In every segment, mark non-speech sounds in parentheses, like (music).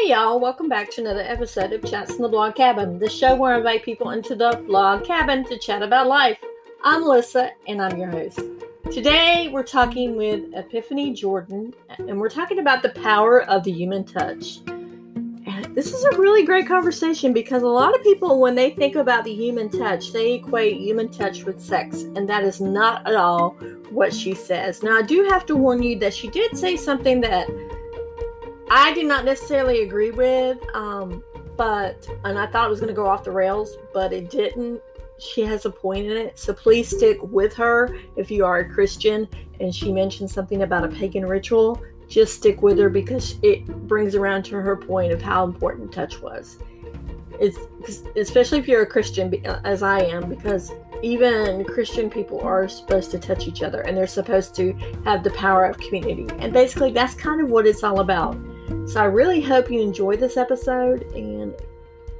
Hey y'all, welcome back to another episode of Chats in the Blog Cabin, the show where I invite people into the blog cabin to chat about life. I'm Melissa and I'm your host. Today we're talking with Epiphany Jordan and we're talking about the power of the human touch. This is a really great conversation because a lot of people, when they think about the human touch, they equate human touch with sex, and that is not at all what she says. Now, I do have to warn you that she did say something that I did not necessarily agree with, um, but and I thought it was going to go off the rails, but it didn't. She has a point in it, so please stick with her if you are a Christian. And she mentioned something about a pagan ritual. Just stick with her because it brings around to her point of how important touch was. It's especially if you're a Christian, as I am, because even Christian people are supposed to touch each other and they're supposed to have the power of community. And basically, that's kind of what it's all about so I really hope you enjoy this episode and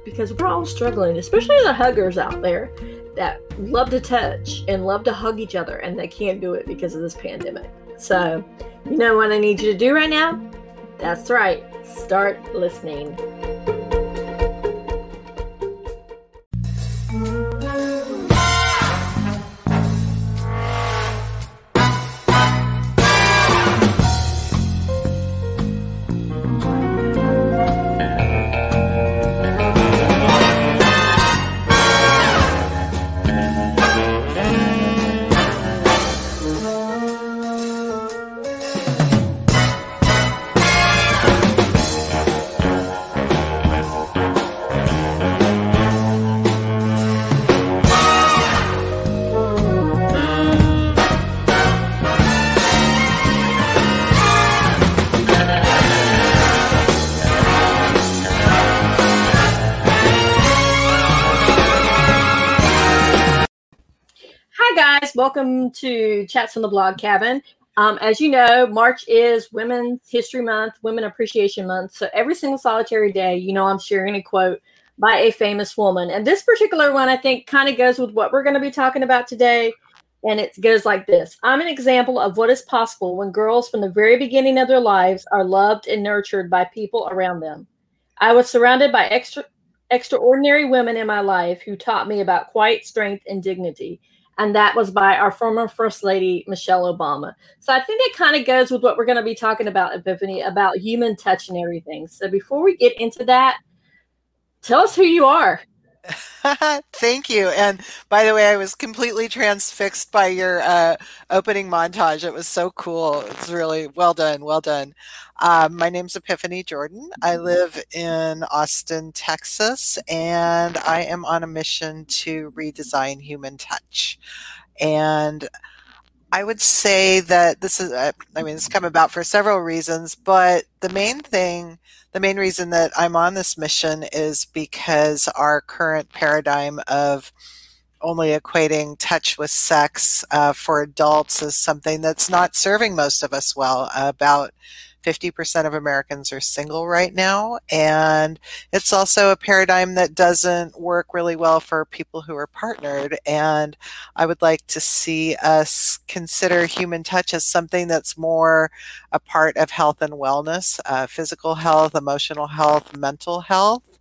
because we're all struggling, especially the huggers out there that love to touch and love to hug each other and they can't do it because of this pandemic. So, you know what I need you to do right now? That's right. Start listening. Welcome to Chats from the Blog Cabin. Um, as you know, March is Women's History Month, Women Appreciation Month. So every single solitary day, you know, I'm sharing a quote by a famous woman. And this particular one, I think, kind of goes with what we're going to be talking about today. And it goes like this I'm an example of what is possible when girls from the very beginning of their lives are loved and nurtured by people around them. I was surrounded by extra, extraordinary women in my life who taught me about quiet strength and dignity and that was by our former First Lady, Michelle Obama. So I think it kind of goes with what we're going to be talking about, Epiphany, about human touch and everything. So before we get into that, tell us who you are. (laughs) Thank you. And by the way, I was completely transfixed by your uh, opening montage. It was so cool. It's really well done. Well done. Um, my name's Epiphany Jordan. I live in Austin, Texas, and I am on a mission to redesign human touch. And I would say that this is, I mean, it's come about for several reasons, but the main thing the main reason that I'm on this mission is because our current paradigm of only equating touch with sex uh, for adults is something that's not serving most of us well. About 50% of Americans are single right now. And it's also a paradigm that doesn't work really well for people who are partnered. And I would like to see us consider human touch as something that's more a part of health and wellness, uh, physical health, emotional health, mental health.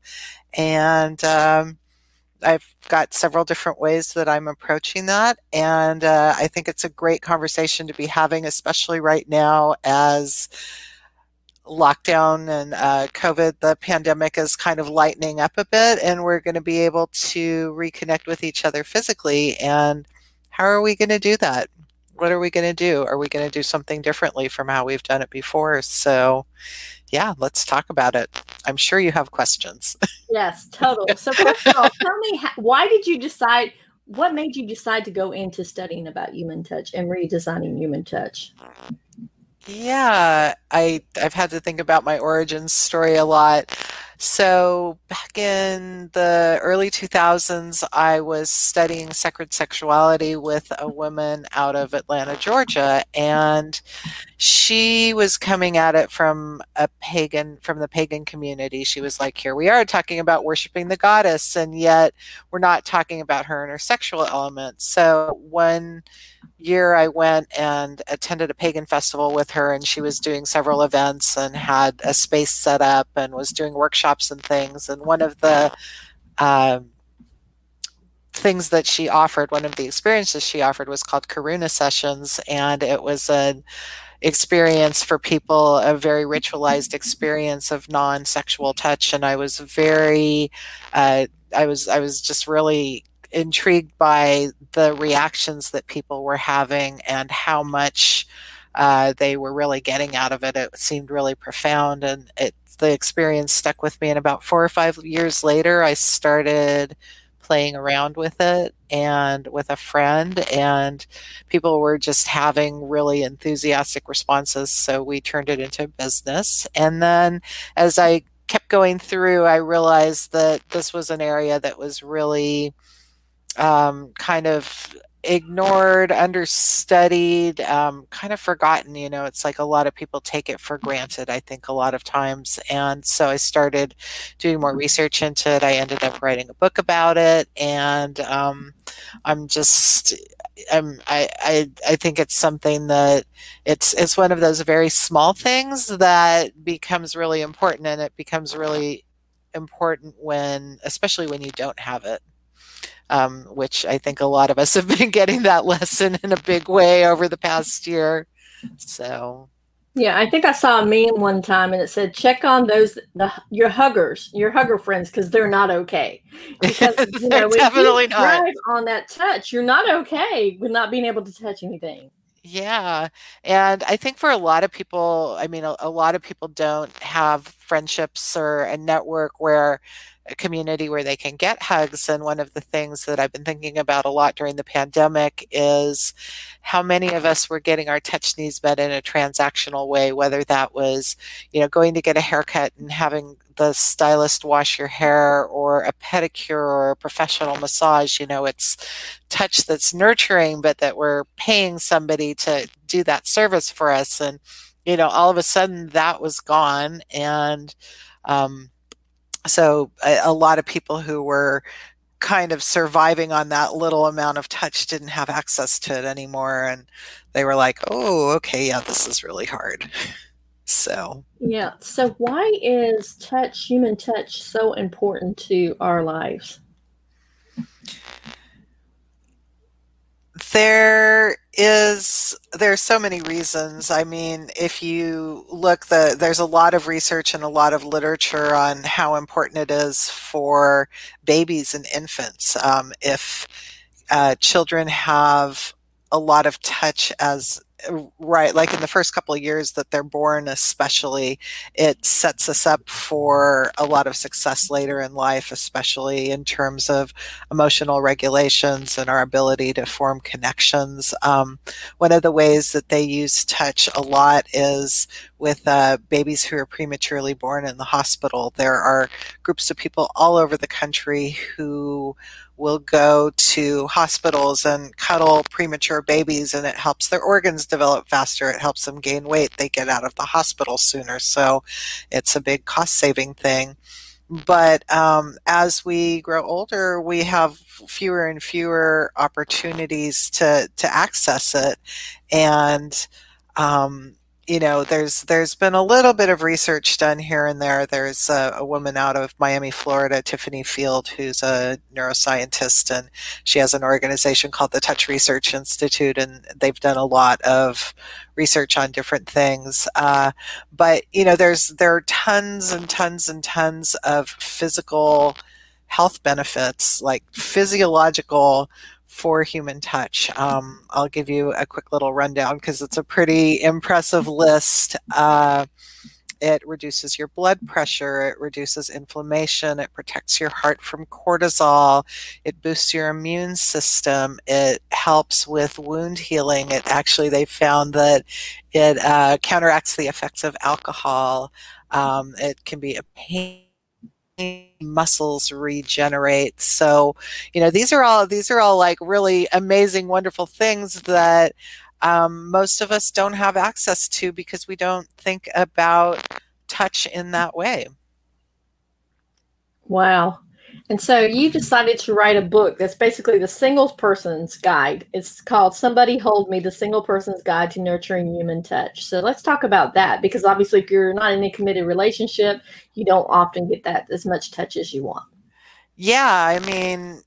And, um, I've got several different ways that I'm approaching that. And uh, I think it's a great conversation to be having, especially right now as lockdown and uh, COVID, the pandemic is kind of lightening up a bit, and we're going to be able to reconnect with each other physically. And how are we going to do that? What are we going to do? Are we going to do something differently from how we've done it before? So, yeah, let's talk about it. I'm sure you have questions. (laughs) Yes, total. So, first of all, tell me, why did you decide? What made you decide to go into studying about human touch and redesigning human touch? Yeah, I I've had to think about my origin story a lot. So, back in the early 2000s, I was studying sacred sexuality with a woman out of Atlanta, Georgia, and she was coming at it from a pagan, from the pagan community. She was like, Here we are talking about worshiping the goddess, and yet we're not talking about her and her sexual elements. So, one year I went and attended a pagan festival with her, and she was doing several events and had a space set up and was doing workshops and things. And one of the um, things that she offered, one of the experiences she offered was called Karuna Sessions, and it was an experience for people, a very ritualized experience of non-sexual touch. And I was very, uh, I was, I was just really intrigued by the reactions that people were having and how much uh, they were really getting out of it. It seemed really profound, and it the experience stuck with me. And about four or five years later, I started playing around with it and with a friend and people were just having really enthusiastic responses so we turned it into a business and then as i kept going through i realized that this was an area that was really um, kind of ignored, understudied, um, kind of forgotten. You know, it's like a lot of people take it for granted, I think, a lot of times. And so I started doing more research into it. I ended up writing a book about it. And um, I'm just. I'm, I, I, I think it's something that it's it's one of those very small things that becomes really important and it becomes really important when especially when you don't have it um, which I think a lot of us have (laughs) been getting that lesson in a big way over the past year. So, yeah, I think I saw a meme one time and it said, "Check on those the your huggers, your hugger friends, because they're not okay." Because (laughs) you know, definitely not on that touch. You're not okay with not being able to touch anything. Yeah. And I think for a lot of people, I mean, a, a, lot of people don't have friendships or a network where a community where they can get hugs. And one of the things that I've been thinking about a lot during the pandemic is how many of us were getting our touch needs met in a transactional way, whether that was, you know, going to get a haircut and having the stylist wash your hair or a pedicure or a professional massage. You know, it's touch that's nurturing, but that we're paying somebody to do that service for us. And, you know, all of a sudden that was gone. And, um, so a, a lot of people who were kind of surviving on that little amount of touch didn't have access to it anymore and they were like oh okay yeah this is really hard. (laughs) So yeah so why is touch human touch so important to our lives there is there's so many reasons. I mean if you look the there's a lot of research and a lot of literature on how important it is for babies and infants. Um, if uh, children have a lot of touch as right like in the first couple of years that they're born especially it sets us up for a lot of success later in life especially in terms of emotional regulations and our ability to form connections. Um, one of the ways that they use touch a lot is with uh, babies who are prematurely born in the hospital. There are groups of people all over the country who will go to hospitals and cuddle premature babies and it helps their organs develop faster. It helps them gain weight. They get out of the hospital sooner. So it's a big cost saving thing. But um, as we grow older we have fewer and fewer opportunities to to access it. And um, you know, there's there's been a little bit of research done here and there. There's a, a, woman out of Miami, Florida, Tiffany Field, who's a neuroscientist, and she has an organization called the Touch Research Institute, and they've done a lot of research on different things. Uh, but you know, there's there are tons and tons and tons of physical health benefits, like physiological for human touch. Um, I'll give you a quick little rundown because it's a pretty impressive list. Uh, it reduces your blood pressure, it reduces inflammation, it protects your heart from cortisol, it boosts your immune system, it helps with wound healing. It actually, they found that it uh, counteracts the effects of alcohol. Um, it can be a pain muscles regenerate. So you know these are all these are all like really amazing wonderful things that um, most of us don't have access to because we don't think about touch in that way. Wow and so you decided to write a book that's basically the single person's guide. It's called Somebody Hold Me, the Single Person's Guide to Nurturing Human Touch. So let's talk about that because obviously if you're not in a committed relationship, you don't often get that as much touch as you want. Yeah, I mean,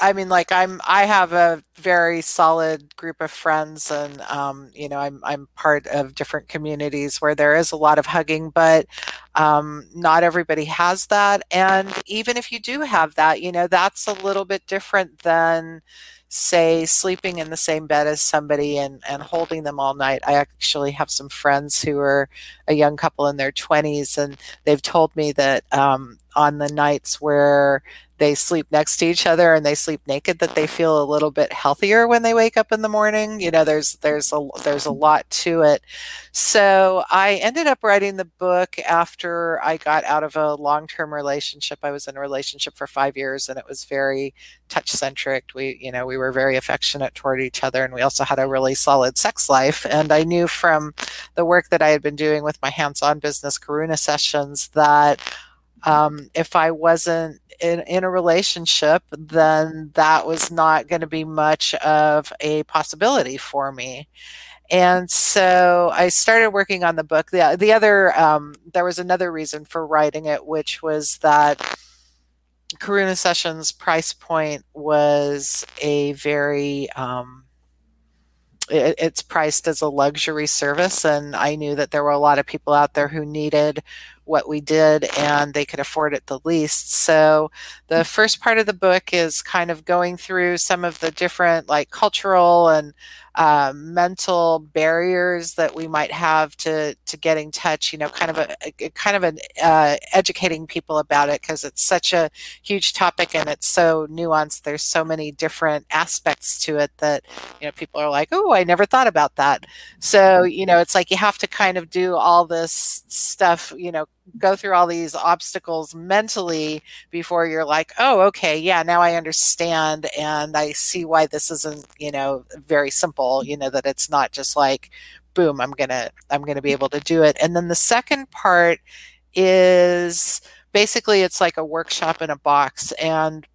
I mean, like I'm, I have a very solid group of friends, and um, you know, I'm I'm part of different communities where there is a lot of hugging, but um, not everybody has that. And even if you do have that, you know, that's a little bit different than say sleeping in the same bed as somebody and, and holding them all night. I actually have some friends who are a young couple in their 20s, and they've told me that um, on the nights where they sleep next to each other and they sleep naked that they feel a little bit healthier when they wake up in the morning. You know there's there's a there's a lot to it. So i ended up writing the book after i got out of a long-term relationship. I was in a relationship for five years and it was very touch centric we you know we were very affectionate toward each other and we also had a really solid sex life. And i knew from the work that i had been doing with my hands-on business karuna sessions that um, if I wasn't in, in a relationship, then that was not going to be much of a possibility for me. And so I started working on the book. The, the other, um, there was another reason for writing it, which was that Karuna Sessions' price point was a very, um, it, it's priced as a luxury service. And I knew that there were a lot of people out there who needed what we did and they could afford it the least. So the mm. first part of the book is kind of going through some of the different like cultural and uh, mental barriers that we might have to to get in touch. You know, kind of a, a kind of an uh, educating people about it because it's such a huge topic and it's so nuanced. There's so many different aspects to it that you know people are like, oh, I never thought about that. So you know, it's like you have to kind of do all this stuff. You know, go through all these obstacles mentally before you're like, oh, okay, yeah, now I understand and I see why this isn't, you know, very simple, you know, that it's not just like, boom, I'm to I'm to be able to do it. And then the second part is basically it's like a workshop in a box and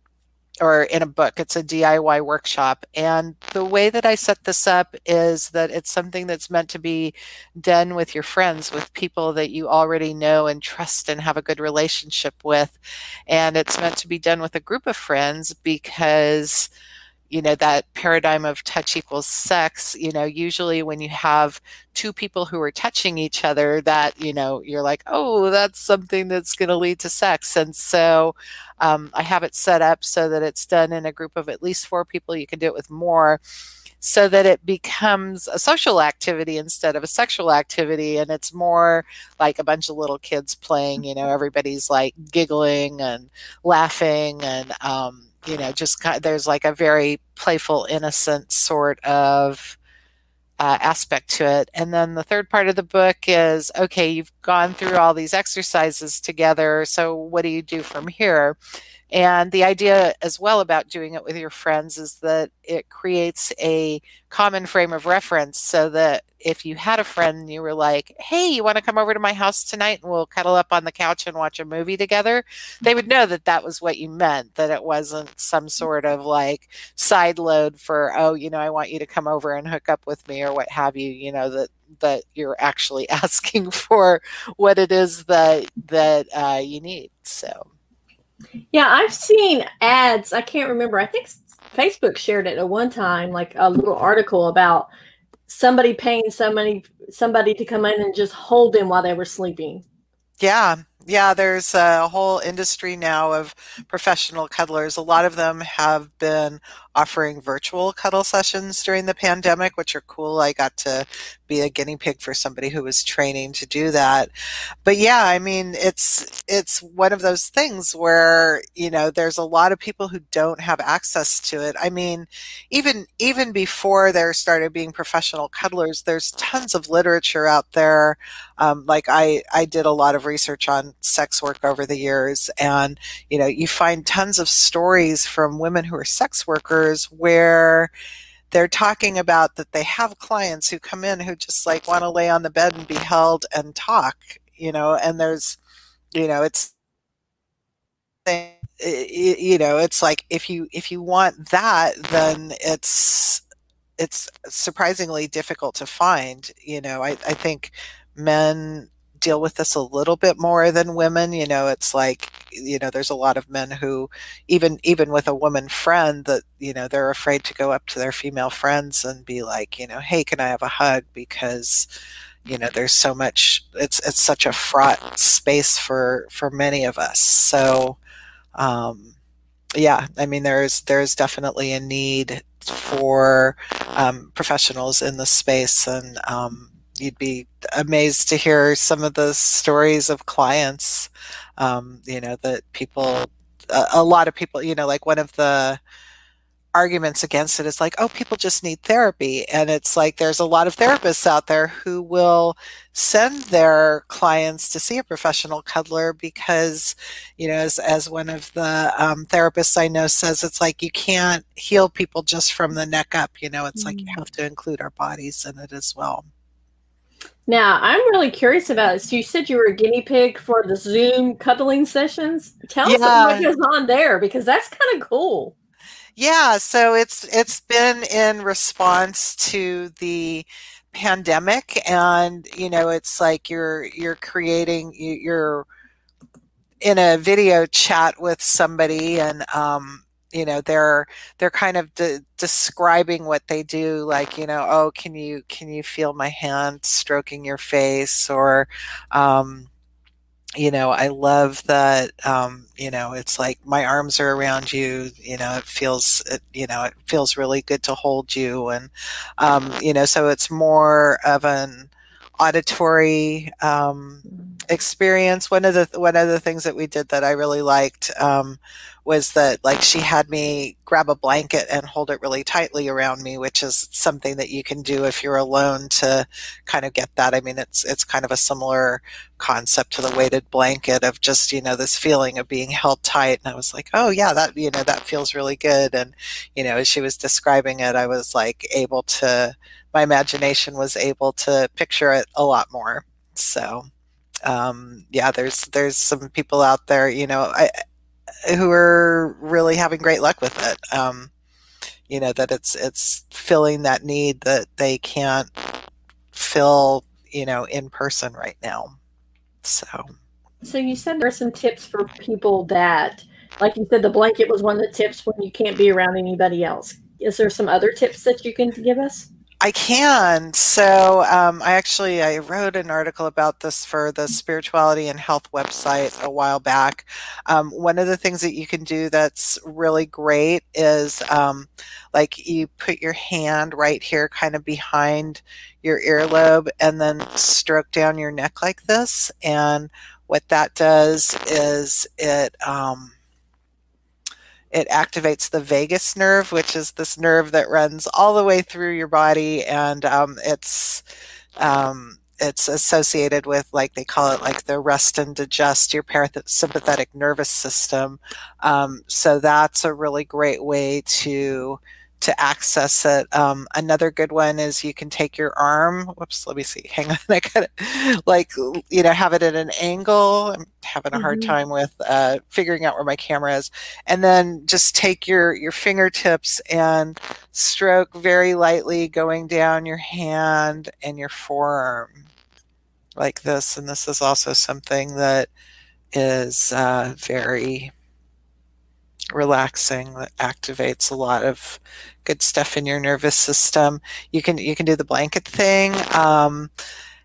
or in a book. It's a DIY workshop. And the way that I set this up is that it's something that's meant to be done with your friends, with people that you already know and trust and have a good relationship with. And it's meant to be done with a group of friends because you know that paradigm of touch equals sex you know usually when you have two people who are touching each other that you know you're like oh that's something that's going to lead to sex. And so um, i have it set up so that it's done in a group of at least four people. You can do it with more so that it becomes a social activity instead of a sexual activity. And it's more like a bunch of little kids playing you know everybody's like giggling and laughing and um, you know, just kind of, there's like a very playful, innocent sort of uh, aspect to it. And then the third part of the book is okay, you've gone through all these exercises together. So what do you do from here? And the idea as well about doing it with your friends is that it creates a common frame of reference so that if you had a friend and you were like, hey, you want to come over to my house tonight and we'll cuddle up on the couch and watch a movie together, they would know that that was what you meant, that it wasn't some sort of like side load for, oh, you know, I want you to come over and hook up with me or what have you, you know, that that you're actually (laughs) asking for what it is that that uh, you need. So yeah, I've seen ads. I can't remember. I think Facebook shared it at one time, like a little article about somebody paying somebody somebody to come in and just hold them while they were sleeping. Yeah, yeah. There's a whole industry now of professional cuddlers. A lot of them have been offering virtual cuddle sessions during the pandemic, which are cool. I got to be a guinea pig for somebody who was training to do that. But yeah, I mean, it's it's one of those things where you know there's a lot of people who don't have access to it. I mean, even even before there started being professional cuddlers, there's tons of literature out there. Um, like I I did a lot of research on sex work over the years, and you know you find tons of stories from women who are sex workers where they're talking about that they have clients who come in who just like want to lay on the bed and be held and talk, you know, and there's, you know, it's, you know, it's like if you if you want that, then it's it's surprisingly difficult to find. You know, I, I think men deal with this a little bit more than women you know it's like you know there's a lot of men who even even with a woman friend that you know they're afraid to go up to their female friends and be like you know hey can i have a hug? because you know there's so much it's it's such a fraught space for for many of us. So um yeah i mean there's there's definitely a need for um, professionals in the space and um, you'd be amazed to hear some of the stories of clients. Um, you know that people, a, a, lot of people, you know, like one of the arguments against it is like, oh, people just need therapy, and it's like there's a lot of therapists out there who will send their clients to see a professional cuddler because, you know, as as one of the um, therapists I know says, it's like you can't heal people just from the neck up. You know, it's mm-hmm. like you mm. have to include our bodies in it as well. Now, I'm really curious about this. You said you were a guinea pig for the Zoom cuddling sessions. Tell yeah. us what goes on there because that's kind of cool. Yeah, so it's it's been in response to the pandemic and you know it's like you're you're creating you're in a video chat with somebody and um you know they're they're kind of de- describing what they do like you know oh can you can you feel my hand stroking your face? or um you know i love that um you know it's like my arms are around you you know it feels it, you know it feels really good to hold you. and um you know so it's more of an auditory um, mm-hmm. experience. One of the one of the things that we did that I really liked um, was that like she had me grab a blanket and hold it really tightly around me, which is something that you can do if you're alone to kind of get that. I mean, it's it's kind of a similar concept to the weighted blanket of just you know this feeling of being held tight. And I was like, oh yeah, that you know that feels really good. And you know, as she was describing it, I was like able to my imagination was able to picture it a lot more. So, um, yeah, there's there's some people out there, you know, I, who are really having great luck with it. Um, you know that it's it's filling that need that they can't fill, you know, in person right now. So. So you said there are some tips for people that, like you said, the blanket was one of the tips when you can't be around anybody else. Is there some other tips that you can give us? I can. So um, I actually I wrote an article about this for the spirituality and health website a while back. Um, one of the things that you can do that's really great is um, like you put your hand right here, kind of behind your earlobe, and then stroke down your neck like this. And what that does is it um, it activates the vagus nerve, which is this nerve that runs all the way through your body, and um, it's um, it's associated with like they call it like the rest and digest your parasympathetic nervous system. Um, so that's a really great way to to access it. Um, another good one is you can take your arm. Whoops, let me see. (laughs) Hang on, I got it. Like you know, have it at an angle. I'm having a hard mm-hmm. time with uh, figuring out where my camera is, and then just take your your fingertips and stroke very lightly, going down your hand and your forearm, like this. And this is also something that is uh, very relaxing that activates a lot of good stuff in your nervous system. You can you can do the blanket thing. Um,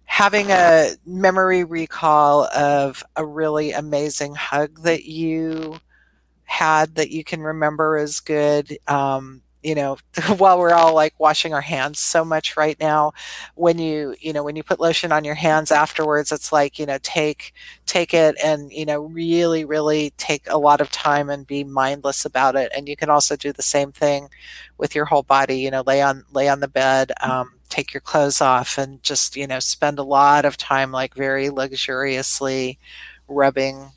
having a memory recall of a really amazing hug that you had that you can remember is good. Um, you know (laughs) while we're all like washing our hands so much right now when you you know when you put lotion on your hands afterwards it's like you know take take it and you know really really take a lot of time and be mindless about it. And you can also do the same thing with your whole body you know lay on lay on the bed um, take your clothes off and just you know spend a lot of time like very luxuriously rubbing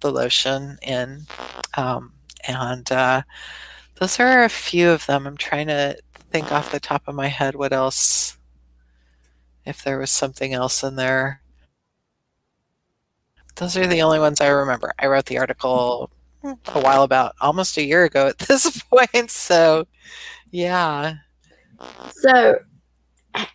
the lotion in um, and uh, those are a few of them. I'm trying to think off the top of my head what else, if there was something else in there. Those are the only ones I remember. I wrote the article a while about almost a year ago at (laughs) this point. So, yeah. So,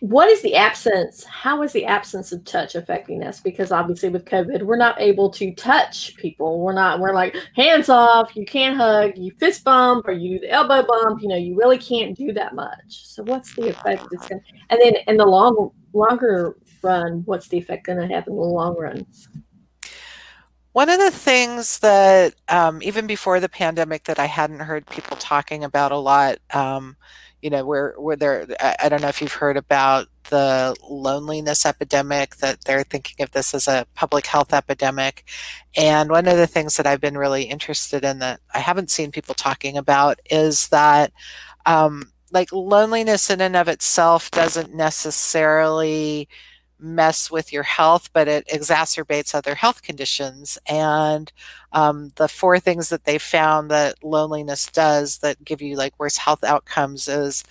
what is the absence how is the absence of touch affecting us? Because obviously with covid we're not able to touch people. We're not we're like hands off you can't hug you fist bump or you the elbow bump you know you really can't do that much. So what's the effect it's going and then in the long longer run what's the effect going to have in the long run? One of the things that um, even before the pandemic that i hadn't heard people talking about a lot um, you know, where where there, I, don't know if you've heard about the loneliness epidemic that they're thinking of this as a public health epidemic. And one of the things that I've been really interested in that I haven't seen people talking about is that um, like loneliness in and of itself doesn't necessarily mess with your health, but it exacerbates other health conditions. And um, the four things that they found that loneliness does that give you like worse health outcomes is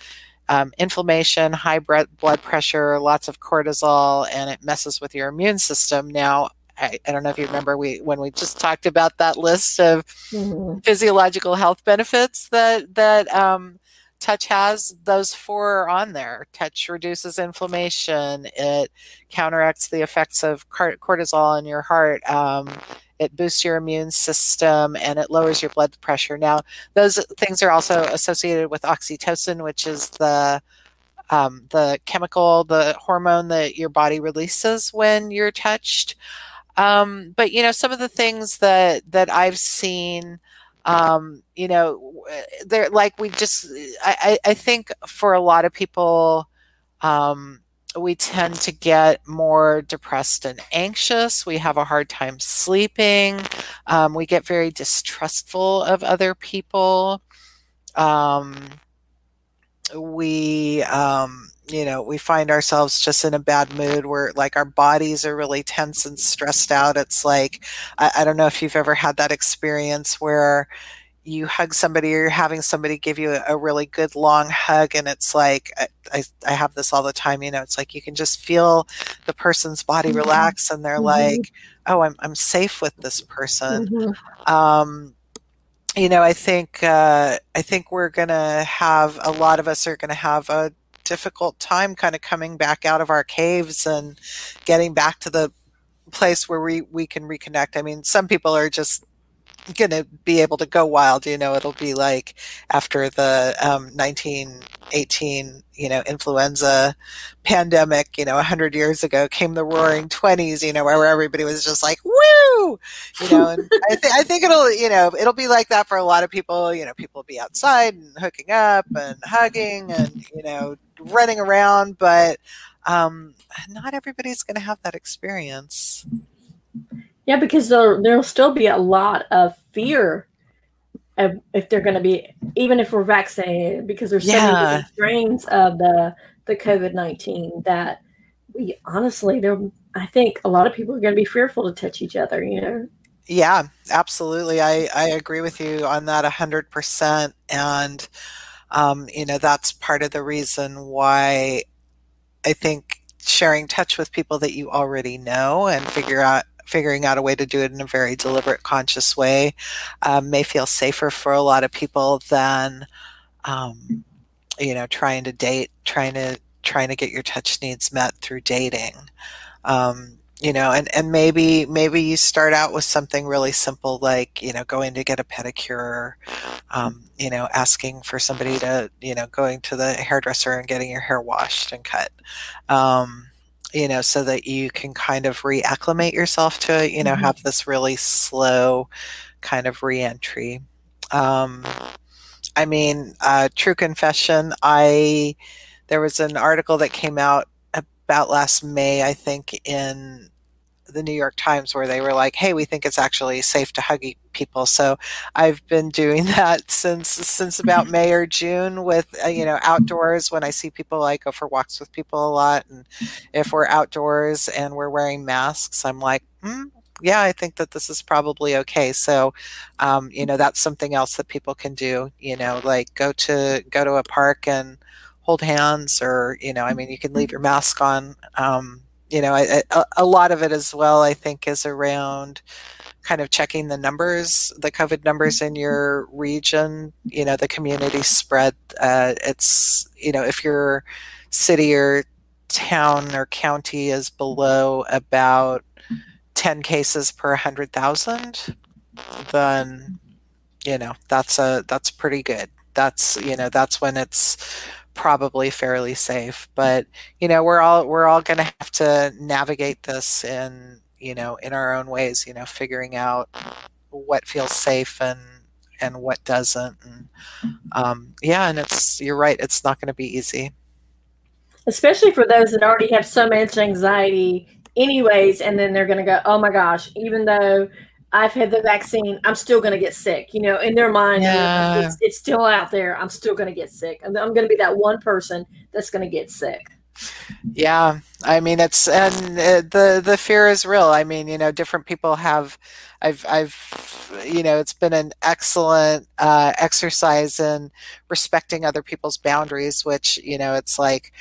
um, inflammation, high blood pressure, lots of cortisol, and it messes with your immune system. Now, I, I, don't know if you remember we when we just talked about that list of mm-hmm. physiological health benefits that that um, touch has those four on there. Touch reduces inflammation. It counteracts the effects of cortisol in your heart. Um, it boosts your immune system and it lowers your blood pressure. Now those things are also associated with oxytocin which is the um, the chemical the hormone that your body releases when you're touched. Um, but you know some of the things that that i've seen um, you know, they're like we just. I, I think for a lot of people, um, we tend to get more depressed and anxious. We have a hard time sleeping. Um, we get very distrustful of other people. Um, we um, you know, we find ourselves just in a bad mood where like our bodies are really tense and stressed out. It's like, I, I don't know if you've ever had that experience where you hug somebody or you're having somebody give you a, a really good long hug and it's like I, I, I, have this all the time you know it's like you can just feel the person's body mm-hmm. relax and they're mm-hmm. like oh I'm, I'm safe with this person mm-hmm. um, you know i think uh, i think we're gonna have a lot of us are gonna have a difficult time kind of coming back out of our caves and getting back to the place where we, we can reconnect. I mean, some people are just going to be able to go wild. You know, it'll be like after the um, 1918, you know, influenza pandemic, you know, 100 years ago came the roaring 20s, you know, where everybody was just like, woo, you know, and I, th- I think it'll, you know, it'll be like that for a lot of people. You know, people will be outside and hooking up and hugging and, you know, running around, but um, not everybody's going to have that experience. Yeah, because there there'll still be a lot of fear of if they're going to be, even if we're vaccinated, because there's so yeah. many strains of the the COVID nineteen that we honestly, there, I think a lot of people are going to be fearful to touch each other. You know. Yeah, absolutely. I I agree with you on that a hundred percent, and um, you know that's part of the reason why I think sharing touch with people that you already know and figure out figuring out a way to do it in a very deliberate, conscious way um, may feel safer for a lot of people than, um, you know, trying to date, trying to trying to get your touch needs met through dating. Um, you know, and, and maybe maybe you start out with something really simple like you know going to get a pedicure, um, you know, asking for somebody to you know going to the hairdresser and getting your hair washed and cut. You know, so that you can kind of reacclimate yourself to it, you know, mm-hmm. have this really slow kind of reentry. Um, I mean, uh, true confession, I there was an article that came out about last May, I think, in the New York Times where they were like, "Hey, we think it's actually safe to hug people." So I've been doing (laughs) that since since about. (laughs) May or June with uh, you know outdoors when I see people I go for walks with people a lot, and if we're outdoors and we're wearing masks, I'm like, hmm, yeah, I think that this is probably okay. So, um, you know, that's something else that people can do. You know, like go to go to a park and hold hands, or you know, I mean, you can leave your mask on. Um, you know, a, a lot of it as well, I think, is around kind of checking the numbers, the COVID numbers in your region, you know, the community spread. Uh, it's, you know, if your city or town or county is below about 10 cases per 100,000, then, you know, that's a, that's pretty good. That's, you know, that's when it's probably fairly safe but you know we're all we're all going to have to navigate this in you know in our own ways you know figuring out what feels safe and and what doesn't and um, yeah and it's you're right it's not going to be easy. Especially for those that already have so much anxiety anyways and then they're going to go oh my gosh even though I've had the vaccine. I'm still going to get sick. You know, in their mind, yeah. it's, it's, still out there. I'm still going to get sick. I'm, I'm going to be that one person that's going to get sick. Yeah, I mean it's and uh, the the fear is real. I mean, you know, different people have. I've I've you know, it's been an excellent uh, exercise in respecting other people's boundaries. Which you know, it's like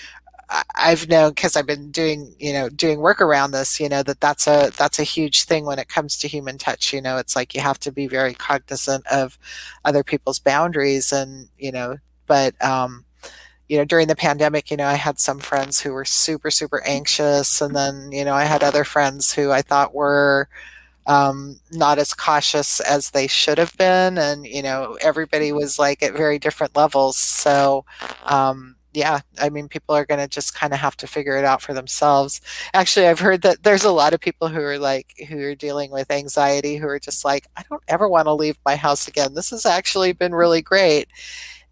I've known because I've been doing, you know, doing work around this, you know, that that's a that's a huge thing when it comes to human touch. You know, it's like you have to be very cognizant of other people's boundaries, and you know, but um, you know, during the pandemic, you know, I had some friends who were super super anxious, and then you know, I had other friends who I thought were um, not as cautious as they should have been, and you know, everybody was like at very different levels. So. Um, yeah, I mean, people are going to just kind of have to figure it out for themselves. Actually, I've heard that there's a lot of people who are like, who are dealing with anxiety, who are just like, I don't ever want to leave my house again. This has actually been really great.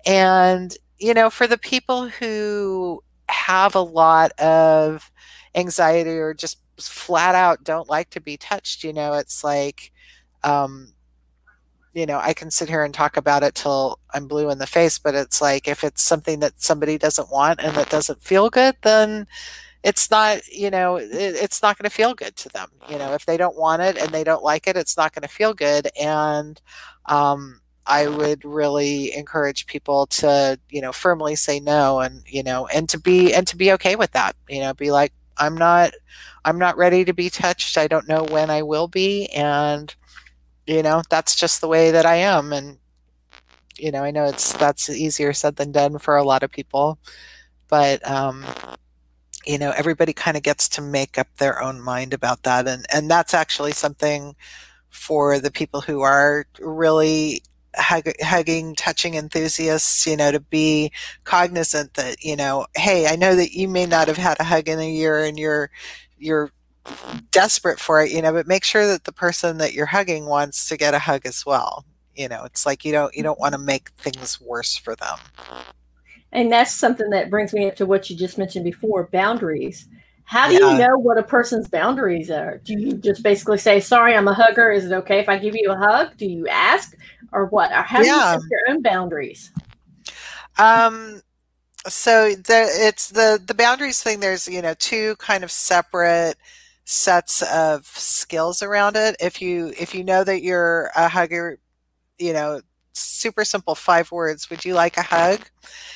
And, you know, for the people who have a lot of anxiety or just flat out don't like to be touched, you know, it's like, um, you know, I can sit here and talk about it till I'm blue in the face, but it's like if it's something that somebody doesn't want and that doesn't feel good, then it's not, you know, it, it's not going to feel good to them. You know, if they don't want it and they don't like it, it's not going to feel good. And um, I would really encourage people to, you know, firmly say no and, you know, and to be, and to be okay with that, you know, be like, I'm not, I'm not ready to be touched. I don't know when I will be. And, you know that's just the way that i am. And you know i know it's that's easier said than done for a lot of people but um you know everybody kind of gets to make up their own mind about that. And and that's actually something for the people who are really hug, hugging touching enthusiasts you know to be cognizant that you know hey i know that you may not have had a hug in a year and you're you're desperate for it, you know, but make sure that the person that you're hugging wants to get a hug as well. You know, it's like you don't you don't want to make things worse for them. And that's something that brings me up to what you just mentioned before, boundaries. How do yeah. you know what a person's boundaries are? Do you just basically say, "Sorry, I'm a hugger. Is it okay if I give you a hug?" Do you ask, or what? Or how yeah. do you set your own boundaries? Um, so the, it's the the boundaries thing. There's you know two kind of separate sets of skills around it. If you if you know that you're a hugger, you know, super simple five words, would you like a hug?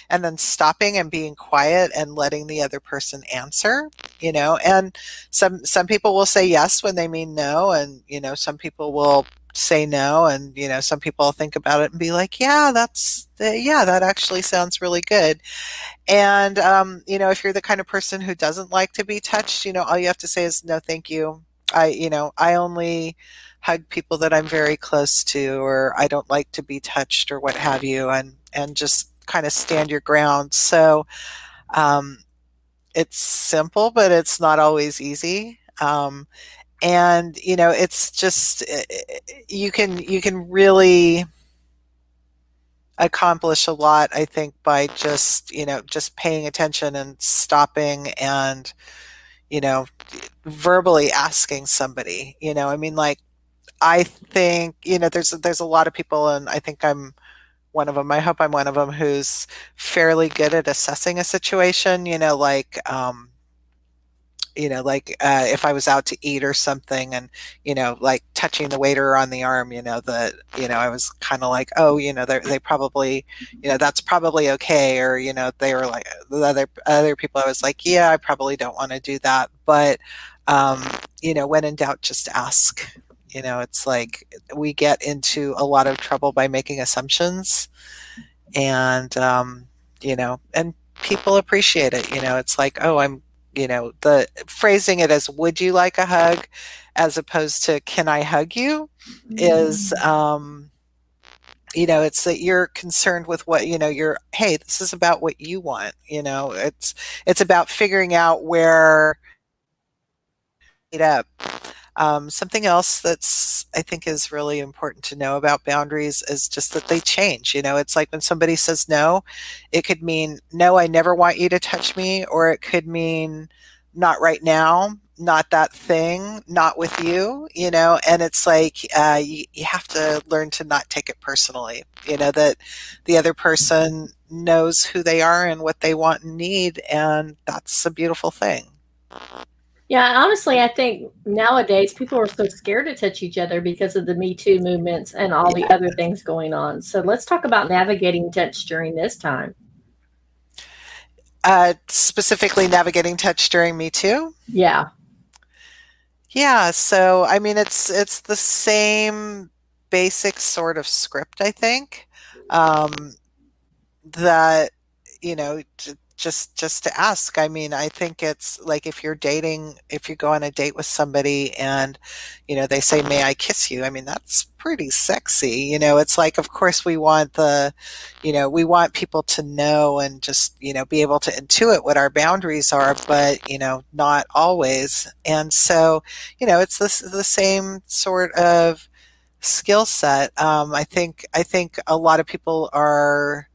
And then stopping and being quiet and letting the other person answer, you know, and some some people will say yes when they mean no and you know, some people will say no and you know some people think about it and be like yeah that's yeah that actually sounds really good. And um, you know if you're the kind of person who doesn't like to be touched you know all you have to say is no thank you. I you know i only hug people that i'm very close to or i don't like to be touched or what have you and and just kind of stand your ground. So um, it's simple but it's not always easy. Um, and you know it's just eh, eh, you can you can really accomplish a lot, I think, by just, you know, just paying attention and stopping and, you know, verbally asking somebody, you know, I mean, like, I think, you know, there's, there's a lot of people and I think I'm, one of them. I hope I'm one of them who's fairly good at assessing a situation. You know, like um, you know, like uh, if I was out to eat or something, and you know, like touching the waiter on the arm. You know, that you know, I was kind of like, oh, you know, they probably, you know, that's probably okay, or you know, they were like the other other people. I was like, yeah, I probably don't want to do that, but um, you know, when in doubt, just ask you know, it's like we get into a lot of trouble by making assumptions, and um, you know, and people appreciate it. You know, it's like, oh, I'm, you know, the phrasing it as "Would you like a hug?" as opposed to "Can I hug you?" Is. Um, you know it's that you're concerned with what you know you're hey this is about what you want you know it's it's about figuring out where it up um, something else that's I think is really important to know about boundaries is just that they change. You know, it's like when somebody says no, it could mean no, I never want you to touch me, or it could mean not right now, not that thing, not with you. You know, and it's like uh, you, you have to learn to not take it personally. You know that the other person knows who they are and what they want and need, and that's a beautiful thing. Yeah, honestly, I think nowadays people are so scared to touch each other because of the Me Too movements and all yeah. the other things going on. So let's talk about navigating touch during this time. Uh, specifically, navigating touch during Me Too. Yeah. Yeah. So I mean, it's it's the same basic sort of script. I think um, that you know. Just just to ask. I mean i think it's like if you're dating if you go on a date with somebody and you know they say may i kiss you? I mean that's pretty sexy you know? It's like of course we want the you know we want people to know and just you know be able to intuit what our boundaries are but you know not always. And so you know it's this the same sort of skill set. Um, i think i think a lot of people are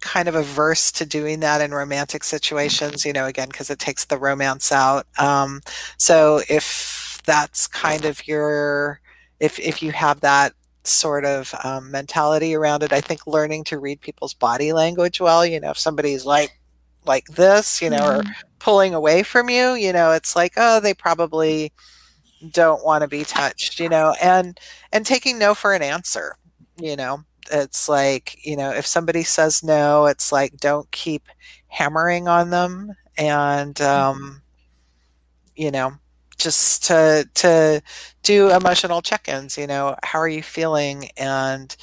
kind of averse to doing that in romantic situations, you know, again, because it takes the romance out. Um, so if that's kind of your, if, if you have that sort of um, mentality around it, I think learning to read people's body language well, you know, if somebody's like, like this, you know, mm-hmm. or pulling away from you, you know, it's like, oh, they probably don't want to be touched, you know, and, and taking no for an answer, you know, it's like you know if somebody says no it's like don't keep hammering on them and mm-hmm. um, you know just to to do emotional check-ins you know how are you feeling and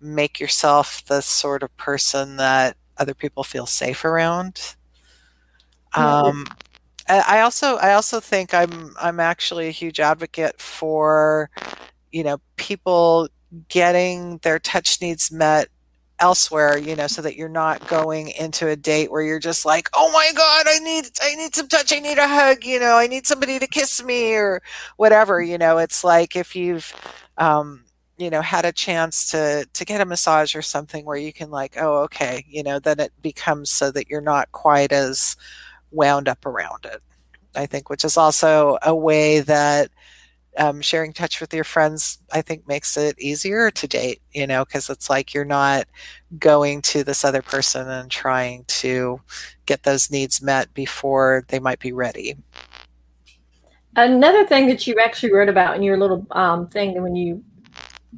make yourself the sort of person that other people feel safe around um, I also I also think I'm I'm actually a huge advocate for you know people getting their touch needs met elsewhere you know so that you're not going into a date where you're just like oh my god i need i need some touch i need a hug you know i need somebody to kiss me or whatever you know? It's like if you've um you know had a chance to to get a massage or something where you can like oh okay you know then it becomes so that you're not quite as wound up around it i think which is also a way that um, sharing touch with your friends, I think, makes it easier to date, you know, because it's like you're not going to this other person and trying to get those needs met before they might be ready. Another thing that you actually wrote about in your little um, thing when you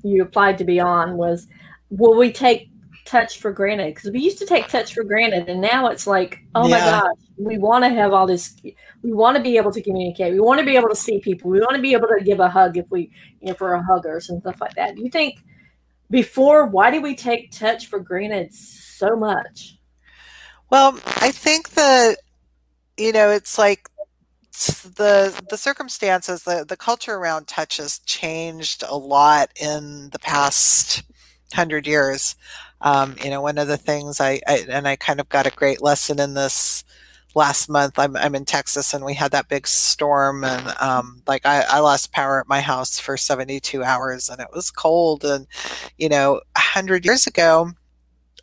you applied to be on was, will we take touch for granted because we used to take touch for granted and now it's like oh yeah. my gosh we want to have all this we want to be able to communicate we want to be able to see people we want to be able to give a hug if we you know for a huggers and stuff like that. Do you think before why do we take touch for granted so much? Well i think that you know it's like the the circumstances the the culture around touch has changed a lot in the past hundred years um, you know, one of the things I, I, and I kind of got a great lesson in this last month I'm, I'm in texas and we had that big storm and um, like I, I lost power at my house for 72 hours and it was cold and you know 100 years ago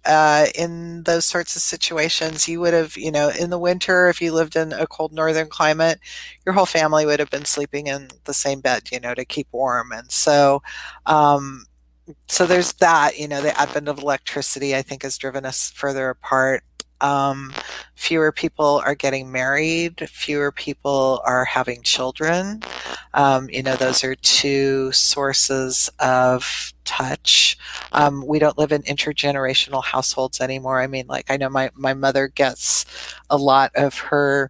uh, in those sorts of situations, you would have, you know, in the winter, if you lived in a cold northern climate, your whole family would have been sleeping in the same bed, you know, to keep warm. And so, um, so there's that, you know, the advent of electricity, I think, has driven us further apart. Um, fewer people are getting married, fewer people are having children. Um, you know, those are two sources of touch. Um, we don't live in intergenerational households anymore. I mean, like, I know my, my mother gets a lot of her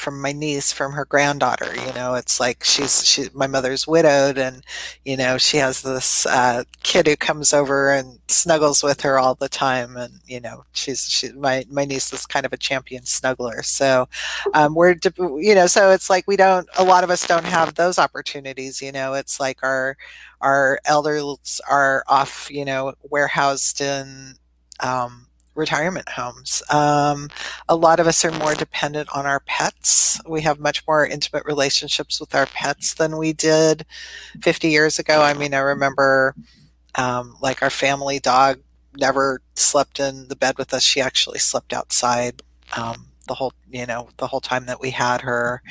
from my niece from her granddaughter you know it's like she's she my mother's widowed and you know she has this uh, kid who comes over and snuggles with her all the time and you know she's she my my niece is kind of a champion snuggler. So um, we're you know so it's like we don't a lot of us don't have those opportunities you know it's like our our elders are off you know warehoused in um, retirement homes. Um, a lot of us are more dependent on our pets. We have much more intimate relationships with our pets than we did 50 years ago. I mean, I remember um, like our family dog never slept in the bed with us. She actually slept outside. Um, the whole you know the whole time that we had her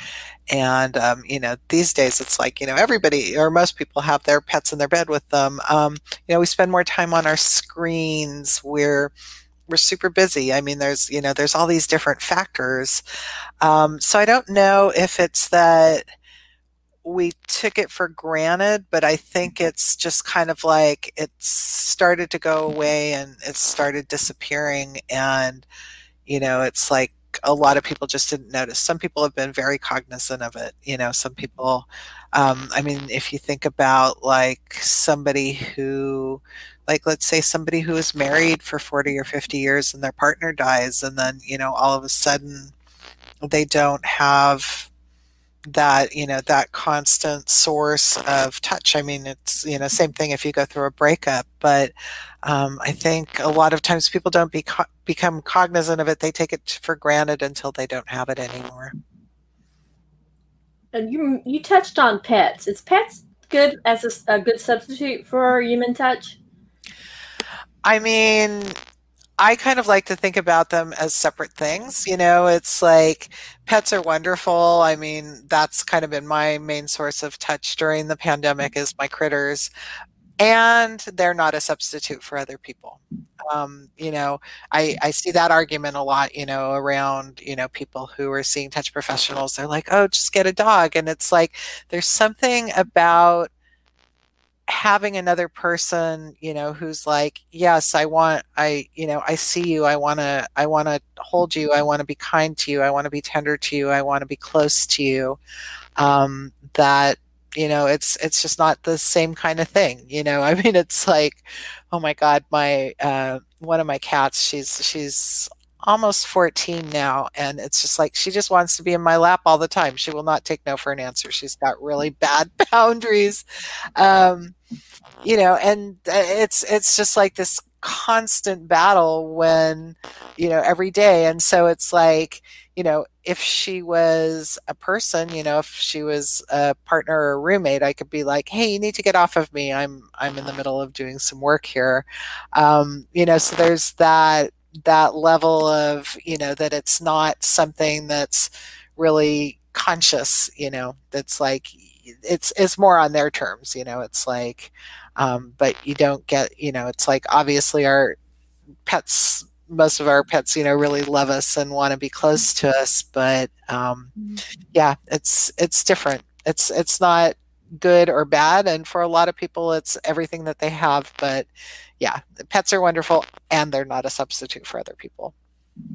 and um, you know these days it's like you know everybody or most people have their pets in their bed with them um, you know we spend more time on our screens we're we're super busy. I mean, there's you know there's all these different factors. Um, so I don't know if it's that we took it for granted, but I think it's just kind of like it started to go away and it started disappearing, and you know it's like a lot of people just didn't notice. Some people have been very cognizant of it. You know, some people. Um, I mean, if you think about like somebody who like let's say somebody who is married for 40 or 50 years and their partner dies and then you know all of a sudden they don't have that you know that constant source of touch. I mean it's you know same thing if you go through a breakup but um, i think a lot of times people don't be co- become cognizant of it. They take it for granted until they don't have it anymore. And you you touched on pets. Is pets good as a, a good substitute for human touch I mean, I kind of like to think about them as separate things. You know, it's like pets are wonderful. I mean, that's kind of been my main source of touch during the pandemic is my critters. And they're not a substitute for other people. Um, you know, I, I see that argument a lot, you know, around, you know, people who are seeing touch professionals. They're like, oh, just get a dog. And it's like, there's something about having another person you know who's like yes i want i you know i see you i want to i want to hold you i want to be kind to you i want to be tender to you i want to be close to you um, that you know it's it's just not the same kind of thing you know? (laughs) I mean it's like oh my god my uh, one of my cats she's she's almost 14 now and it's just like she just wants to be in my lap all the time. She will not take no for an answer. She's got really bad (laughs) boundaries. Um, you know and uh, it's it's just like this constant battle when you know every day. And so it's like you know if she was a person you know if she was a partner or a roommate i could be like hey you need to get off of me. I'm i'm in the middle of doing some work here. Um, you know so there's that that level of you know that it's not something that's really conscious you know that's like it's it's more on their terms you know it's like um, but you don't get you know it's like obviously our pets most of our pets you know really love us and want to be close to us but um, mm-hmm. yeah it's it's different it's it's not good or bad and for a lot of people it's everything that they have but yeah pets are wonderful and they're not a substitute for other people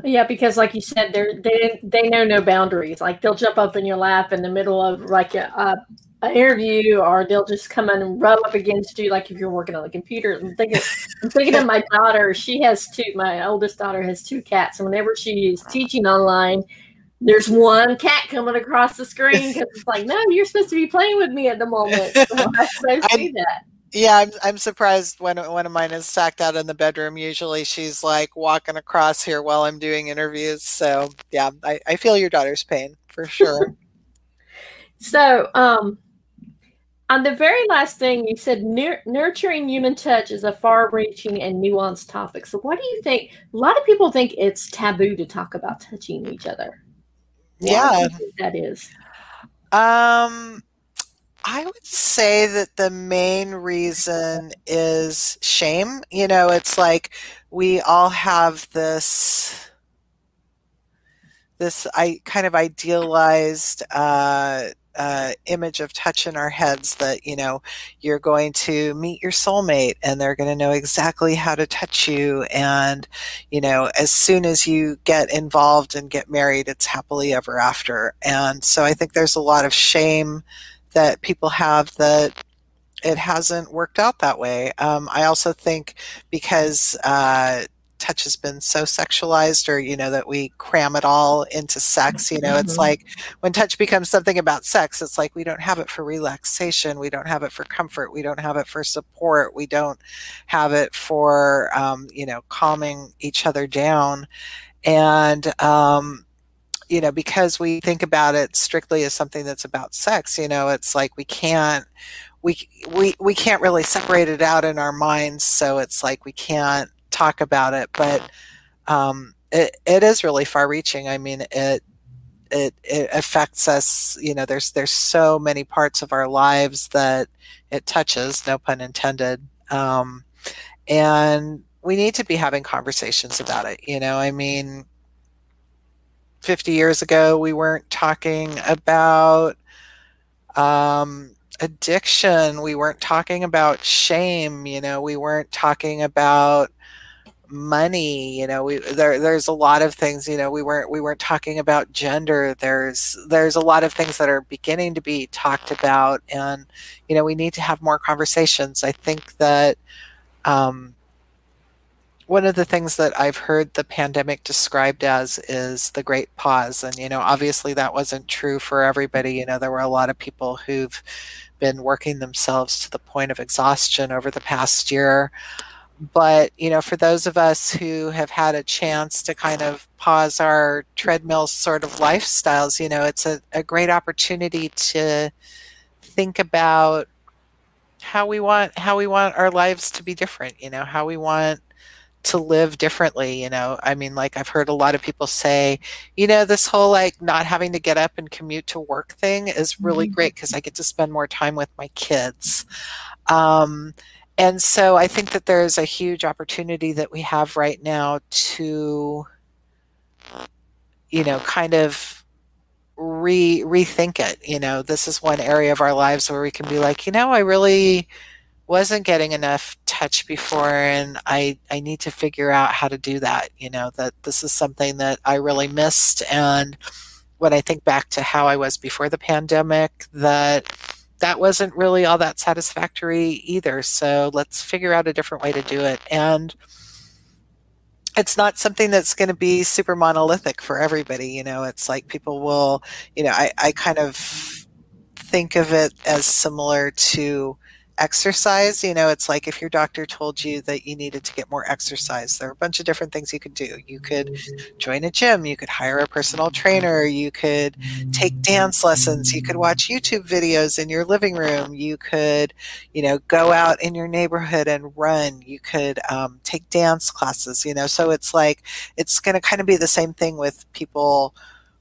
yeah, because like you said, they're they they know no boundaries. Like they'll jump up in your lap in the middle of like a, a, a interview, or they'll just come and rub up against you, like if you're working on the computer. I'm thinking, I'm thinking of my daughter. She has two. My oldest daughter has two cats, and whenever she is teaching online, there's one cat coming across the screen because it's like, no, you're supposed to be playing with me at the moment. (laughs) So I, I see that Yeah, I'm I'm surprised when one of mine is stacked out in the bedroom. Usually she's like walking across here while I'm doing interviews. So yeah, I, I feel your daughter's pain for sure. (laughs) so um on the very last thing you said nurturing human touch is a far-reaching and nuanced topic so what do you think a lot of people think it's taboo to talk about touching each other Why yeah that is um I would say that the main reason is shame. You know, it's like we all have this this I kind of idealized uh, uh, image of touch in our heads that you know you're going to meet your soulmate and they're going to know exactly how to touch you and you know as soon as you get involved and get married it's happily ever after and so i think there's a lot of shame that people have that it hasn't worked out that way. Um, I also think because uh, touch has been so sexualized or you know that we cram it all into sex you know mm-hmm. it's like when touch becomes something about sex it's like we don't have it for relaxation we don't have it for comfort we don't have it for support we don't have it for um, you know calming each other down and um, you know, because we think about it strictly as something that's about sex, you know, it's like we can't we we we can't really separate it out in our minds, so it's like we can't talk about it, but um, it it is really far reaching. I mean, it it it affects us, you know, there's there's so many parts of our lives that it touches, no pun intended. Um, and we need to be having conversations about it, you know. I mean, 50 years ago, we weren't talking about um, addiction. We weren't talking about shame. You know, we weren't talking about money you know we there there's a lot of things you know we weren't we weren't talking about gender there's there's a lot of things that are beginning to be talked about and you know we need to have more conversations i think that um, one of the things that I've heard the pandemic described as is the great pause. And, you know, obviously that wasn't true for everybody. You know, there were a lot of people who've been working themselves to the point of exhaustion over the past year. But, you know, for those of us who have had a chance to kind of pause our treadmill sort of lifestyles, you know, it's a, a great opportunity to think about how we want how we want our lives to be different you know how we want to live differently you know? I mean like i've heard a lot of people say you know this whole like not having to get up and commute to work thing is really mm-hmm. great because i get to spend more time with my kids. Um, and so i think that there's a huge opportunity that we have right now to you know kind of re rethink it you know? This is one area of our lives where we can be like you know i really wasn't getting enough touch before and I I need to figure out how to do that, you know, that this is something that I really missed and when I think back to how I was before the pandemic that that wasn't really all that satisfactory either. So let's figure out a different way to do it and it's not something that's going to be super monolithic for everybody, you know, it's like people will, you know, I, I kind of think of it as similar to exercise you know it's like if your doctor told you that you needed to get more exercise there are a bunch of different things you could do. You could join a gym you could hire a personal trainer you could take dance lessons you could watch youtube videos in your living room you could you know go out in your neighborhood and run you could um, take dance classes you know so it's like it's going to kind of be the same thing with people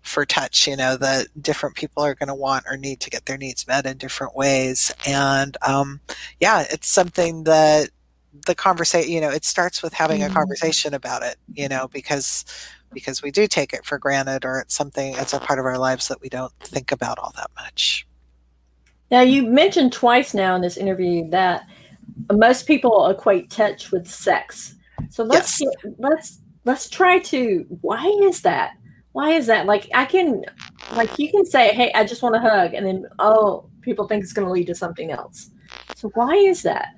for touch you know that different people are going to want or need to get their needs met in different ways and um, yeah it's something that the conversation you know it starts with having a mm-hmm. conversation about it you know because because we do take it for granted or it's something it's a part of our lives that we don't think about all that much now you mentioned twice now in this interview that most people equate touch with sex so let's yes. get, let's let's try to why is that why is that? Like I can like you can say, Hey, I just want a hug and then oh, people think it's gonna lead to something else. So why is that?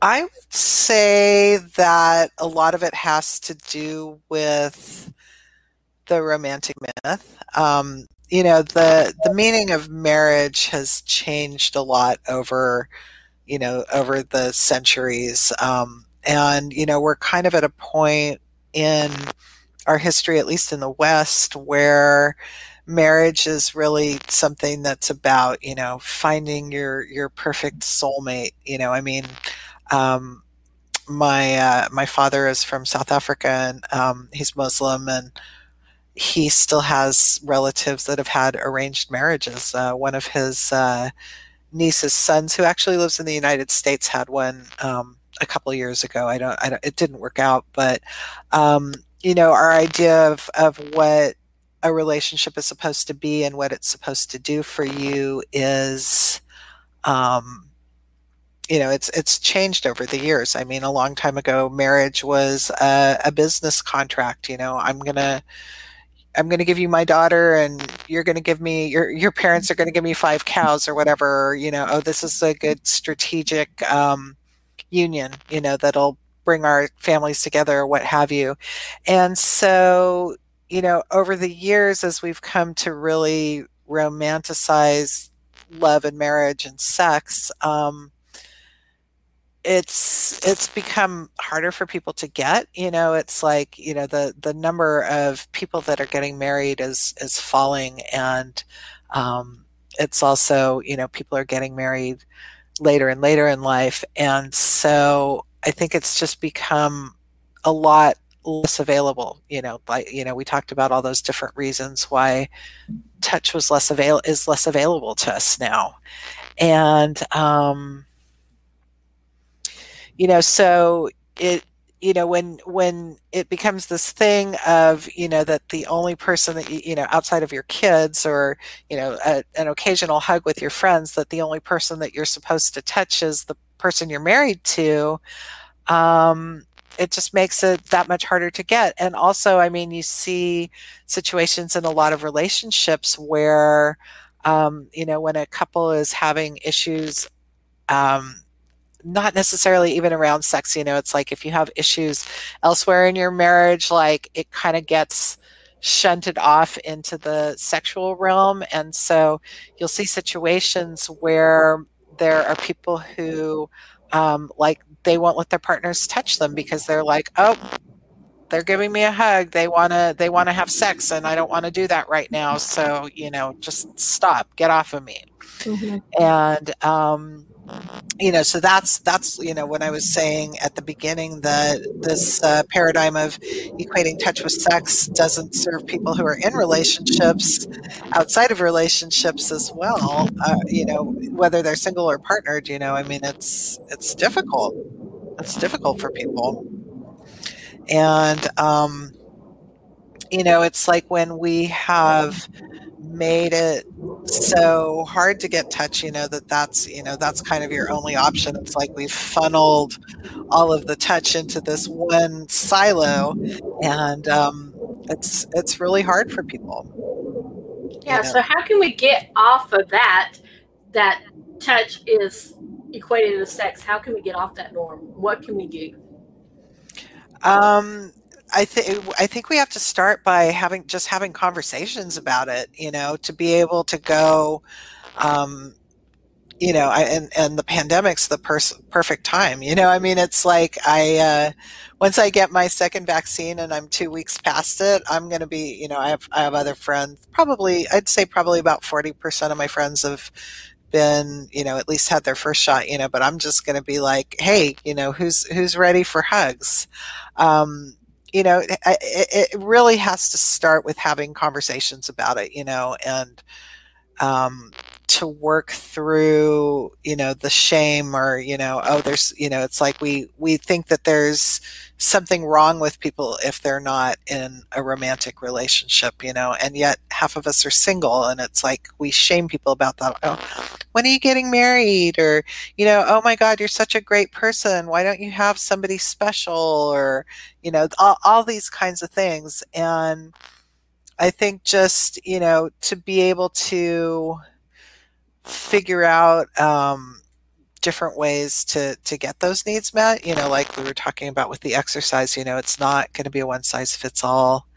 I would say that a lot of it has to do with the romantic myth. Um, you know the the meaning of marriage has changed a lot over you know over the centuries um, and you know we're kind of at a point in our history at least in the west where marriage is really something that's about you know finding your your perfect soulmate you know i mean um, my uh, my father is from south africa and um, he's muslim and he still has relatives that have had arranged marriages. Uh, one of his uh, niece's sons, who actually lives in the United States, had one um, a couple years ago. I don't, I don't, it didn't work out, but um, you know, our idea of of what a relationship is supposed to be and what it's supposed to do for you is. Um, you know, it's it's changed over the years. I mean, a long time ago, marriage was a, a business contract. You know, I'm gonna I'm going to give you my daughter and you're going to give me your your parents are going to give me five cows or whatever you know oh this is a good strategic um, union you know that'll bring our families together what have you. And so you know over the years as we've come to really romanticize love and marriage and sex um, it's it's become harder for people to get you know it's like you know the the number of people that are getting married is is falling. And um, it's also you know people are getting married later and later in life. And so i think it's just become a lot less available you know like you know we talked about all those different reasons why touch was less avail is less available to us now. And um you know so it you know when when it becomes this thing of you know that the only person that you, you know outside of your kids or you know a, an occasional hug with your friends that the only person that you're supposed to touch is the person you're married to um, it just makes it that much harder to get. And also i mean you see situations in a lot of relationships where um, you know when a couple is having issues um, not necessarily even around sex you know it's like if you have issues elsewhere in your marriage like it kind of gets shunted off into the sexual realm. And so you'll see situations where there are people who um, like they won't let their partners touch them because they're like oh they're giving me a hug. They want to they want to have sex and i don't want to do that right now. So you know just stop. Get off of me. Mm-hmm. and um, you know so that's that's you know when i was saying at the beginning that this uh, paradigm of equating touch with sex doesn't serve people who are in relationships outside of relationships as well uh, you know whether they're single or partnered you know i mean it's it's difficult. It's difficult for people. And um you know it's like when we have made it so hard to get touch you know that that's you know that's kind of your only option. It's like we've funneled all of the touch into this one silo and um, it's it's really hard for people yeah you know? so how can we get off of that that touch is equated to sex? How can we get off that norm? What can we do? Um I think I think we have to start by having just having conversations about it. You know, to be able to go, um, you know, I, and and the pandemic's the pers- perfect time. You know, I mean, it's like I uh, once I get my second vaccine and I'm two weeks past it, I'm going to be. You know, I have I have other friends. Probably, I'd say probably about forty percent of my friends have been you know at least had their first shot you know but i'm just going to be like hey you know who's who's ready for hugs um, you know, it, it, really has to start with having conversations about it, you know, and um, to work through, you know, the shame or, you know, oh, there's, you know, it's like we we think that there's something wrong with people if they're not in a romantic relationship, you know, and yet half of us are single, and it's like we shame people about that. Oh, when are you getting married? Or, you know, oh my God, you're such a great person. Why don't you have somebody special? Or, you know, all, all these kinds of things. And I think just, you know, to be able to figure out, um, different ways to to get those needs met you know like we were talking about with the exercise you know it's not going to be a one size fits all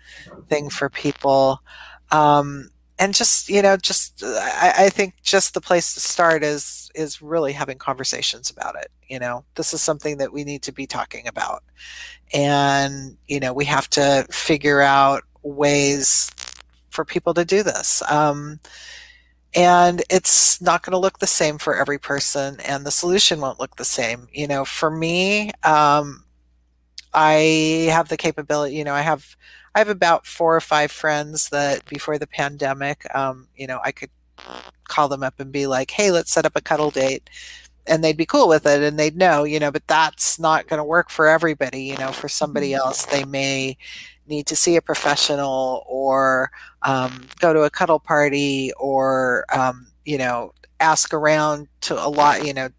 thing for people. Um, and just you know just I, I think just the place to start is is really having conversations about it you know? This is something that we need to be talking about. And you know we have to figure out ways for people to do this. Um, and it's not going to look the same for every person and the solution won't look the same. You know for me um, i have the capability you know i have i have about four or five friends that before the pandemic um, you know i could call them up and be like hey let's set up a cuddle date and they'd be cool with it and they'd know you know but that's not going to work for everybody you know for somebody mm-hmm. else they may need to see a professional or um, go to a cuddle party or um, you know ask around to a lot you know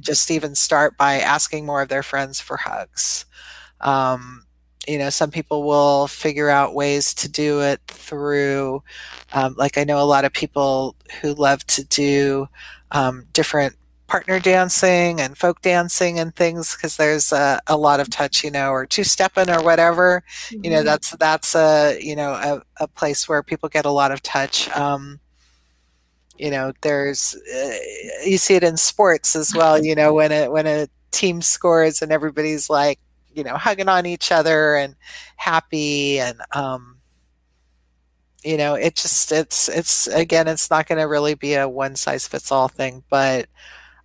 just even start by asking more of their friends for hugs um, you know some people will figure out ways to do it through um, like i know a lot of people who love to do um, different partner dancing and folk dancing and things because there's a, a, lot of touch you know or two stepping or whatever mm-hmm. you know mm-hmm. that's that's a you know a, a, place where people get a lot of touch um, you know there's uh, you see it in sports as well you know when a when a team scores and everybody's like you know hugging on each other and happy and um, you know it just it's it's again it's not going to really be a one size fits all thing but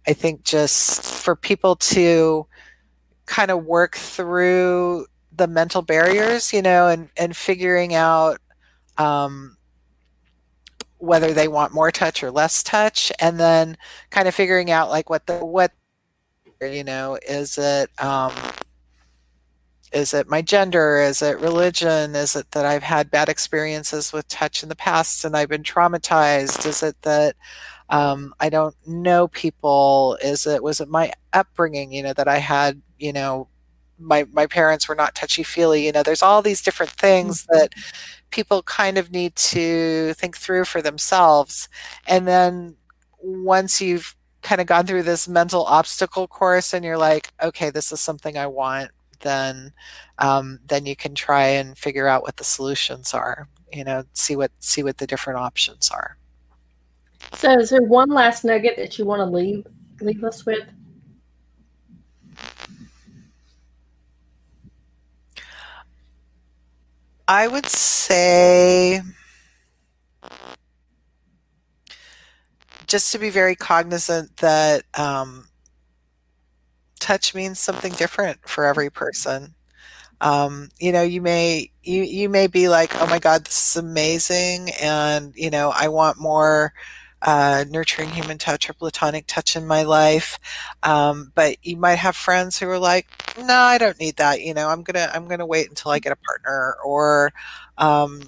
I think just for people to kind of work through the mental barriers, you know, and, and figuring out um, whether they want more touch or less touch, and then kind of figuring out like what the what you know is it um, is it my gender? Is it religion? Is it that i've had bad experiences with touch in the past and i've been traumatized? Is it that um, I don't know people. Is it was it my upbringing? You know that I had. You know, my my parents were not touchy feely. You know, there's all these different things mm-hmm. that people kind of need to think through for themselves, and then once you've kind of gone through this mental obstacle course and you're like okay this is something i want then um, then you can try and figure out what the solutions are you know see what see what the different options are so, is there one last nugget that you want to leave leave us with? I would say just to be very cognizant that um, touch means something different for every person. Um, you know, you may you you may be like, oh my God, this is amazing, and you know, I want more uh, nurturing human touch or platonic touch in my life. Um, but you might have friends who are like, no, I don't need that. You know, I'm gonna I'm gonna wait until I get a partner, or um,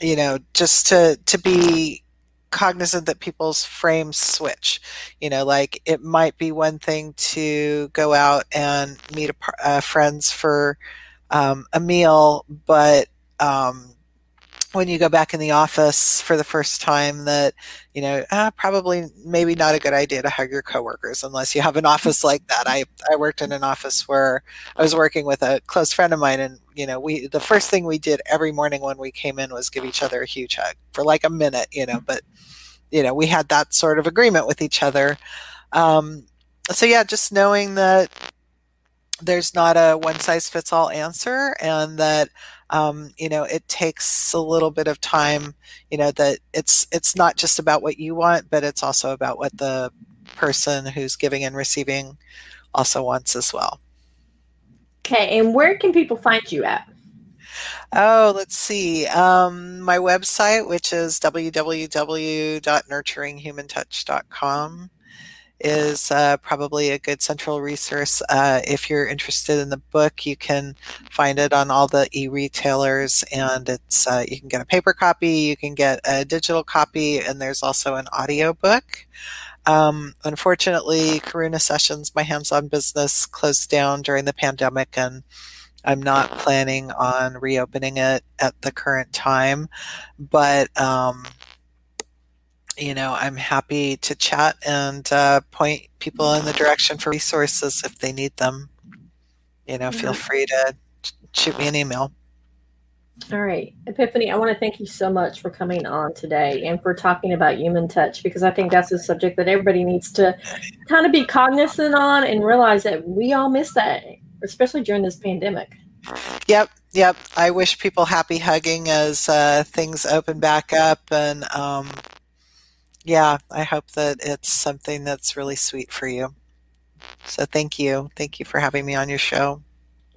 you know, just to to be cognizant that people's frames switch. You know, like it might be one thing to go out and meet a, uh, friends for um, a meal, but um, when you go back in the office for the first time that you know uh, probably maybe not a good idea to hug your coworkers unless you have an office like that. I i worked in an office where i was working with a close friend of mine and you know we the first thing we did every morning when we came in was give each other a huge hug for like a minute you know but you know we had that sort of agreement with each other. Um, so yeah just knowing that there's not a one size fits all answer and that um, you know it takes a little bit of time you know that it's it's not just about what you want but it's also about what the person who's giving and receiving also wants as well okay and where can people find you at Oh, let's see. Um, my website, which is www.nurturinghumantouch.com is uh, probably a good central resource. Uh, if you're interested in the book, you can find it on all the e-retailers, and it's uh, you can get a paper copy, you can get a digital copy, and there's also an audio book. Um, unfortunately, Karuna Sessions, my hands-on business, closed down during the pandemic, and I'm not planning on reopening it at the current time, but um, you know, I'm happy to chat and uh, point people in the direction for resources if they need them. You know, feel free to shoot me an email. All right, Epiphany, I want to thank you so much for coming on today and for talking about human touch because I think that's a subject that everybody needs to kind of be cognizant on and realize that we all miss that, especially during this pandemic. Yep, yep. I wish people happy hugging as uh, things open back up. And um, yeah, I hope that it's something that's really sweet for you. So thank you. Thank you for having me on your show.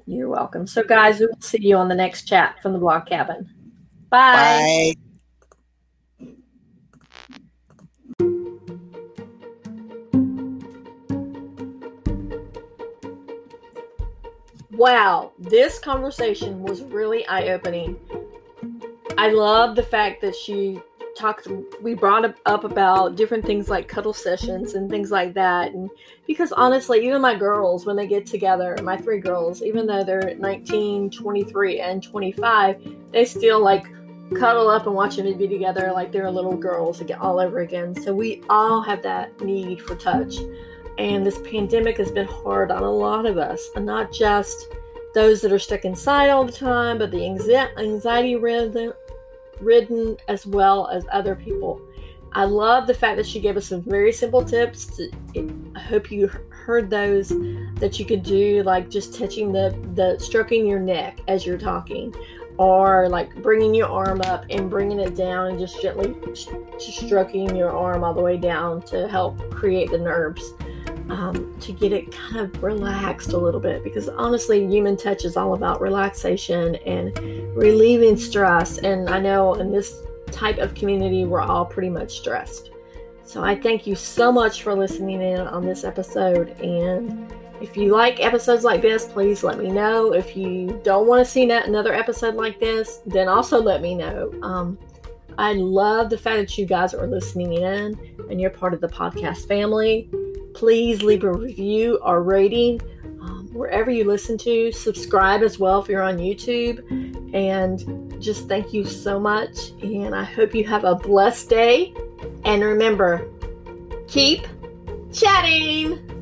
You're welcome. So, guys, we'll see you on the next chat from the blog cabin. Bye. Bye. Wow, this conversation was really eye opening. I love the fact that she talked we brought up about different things like cuddle sessions and things like that. And because honestly even my girls when they get together my three girls even though they're 19 23 and 25 they still like cuddle up and watch a movie together like they're little girls all over again. So we all have that need for touch. And this pandemic has been hard on a lot of us and not just those that are stuck inside all the time but the anxiety ridden ridden as well as other people. I love the fact that she gave us some very simple tips. To, I hope you heard those that you could do, like just touching the the stroking your neck as you're talking, or like bringing your arm up and bringing it down and just gently stroking your arm all the way down to help create the nerves um, to get it kind of relaxed a little bit because honestly, human touch is all about relaxation and relieving stress. And I know in this type of community, we're all pretty much stressed. So I thank you so much for listening in on this episode. And if you like episodes like this, please let me know. If you don't want to see another episode like this, then also let me know. Um, I love the fact that you guys are listening in and you're part of the podcast family please leave a review or rating um, wherever you listen to. Subscribe as well if you're on YouTube. And just thank you so much. And I hope you have a blessed day. And remember, keep chatting.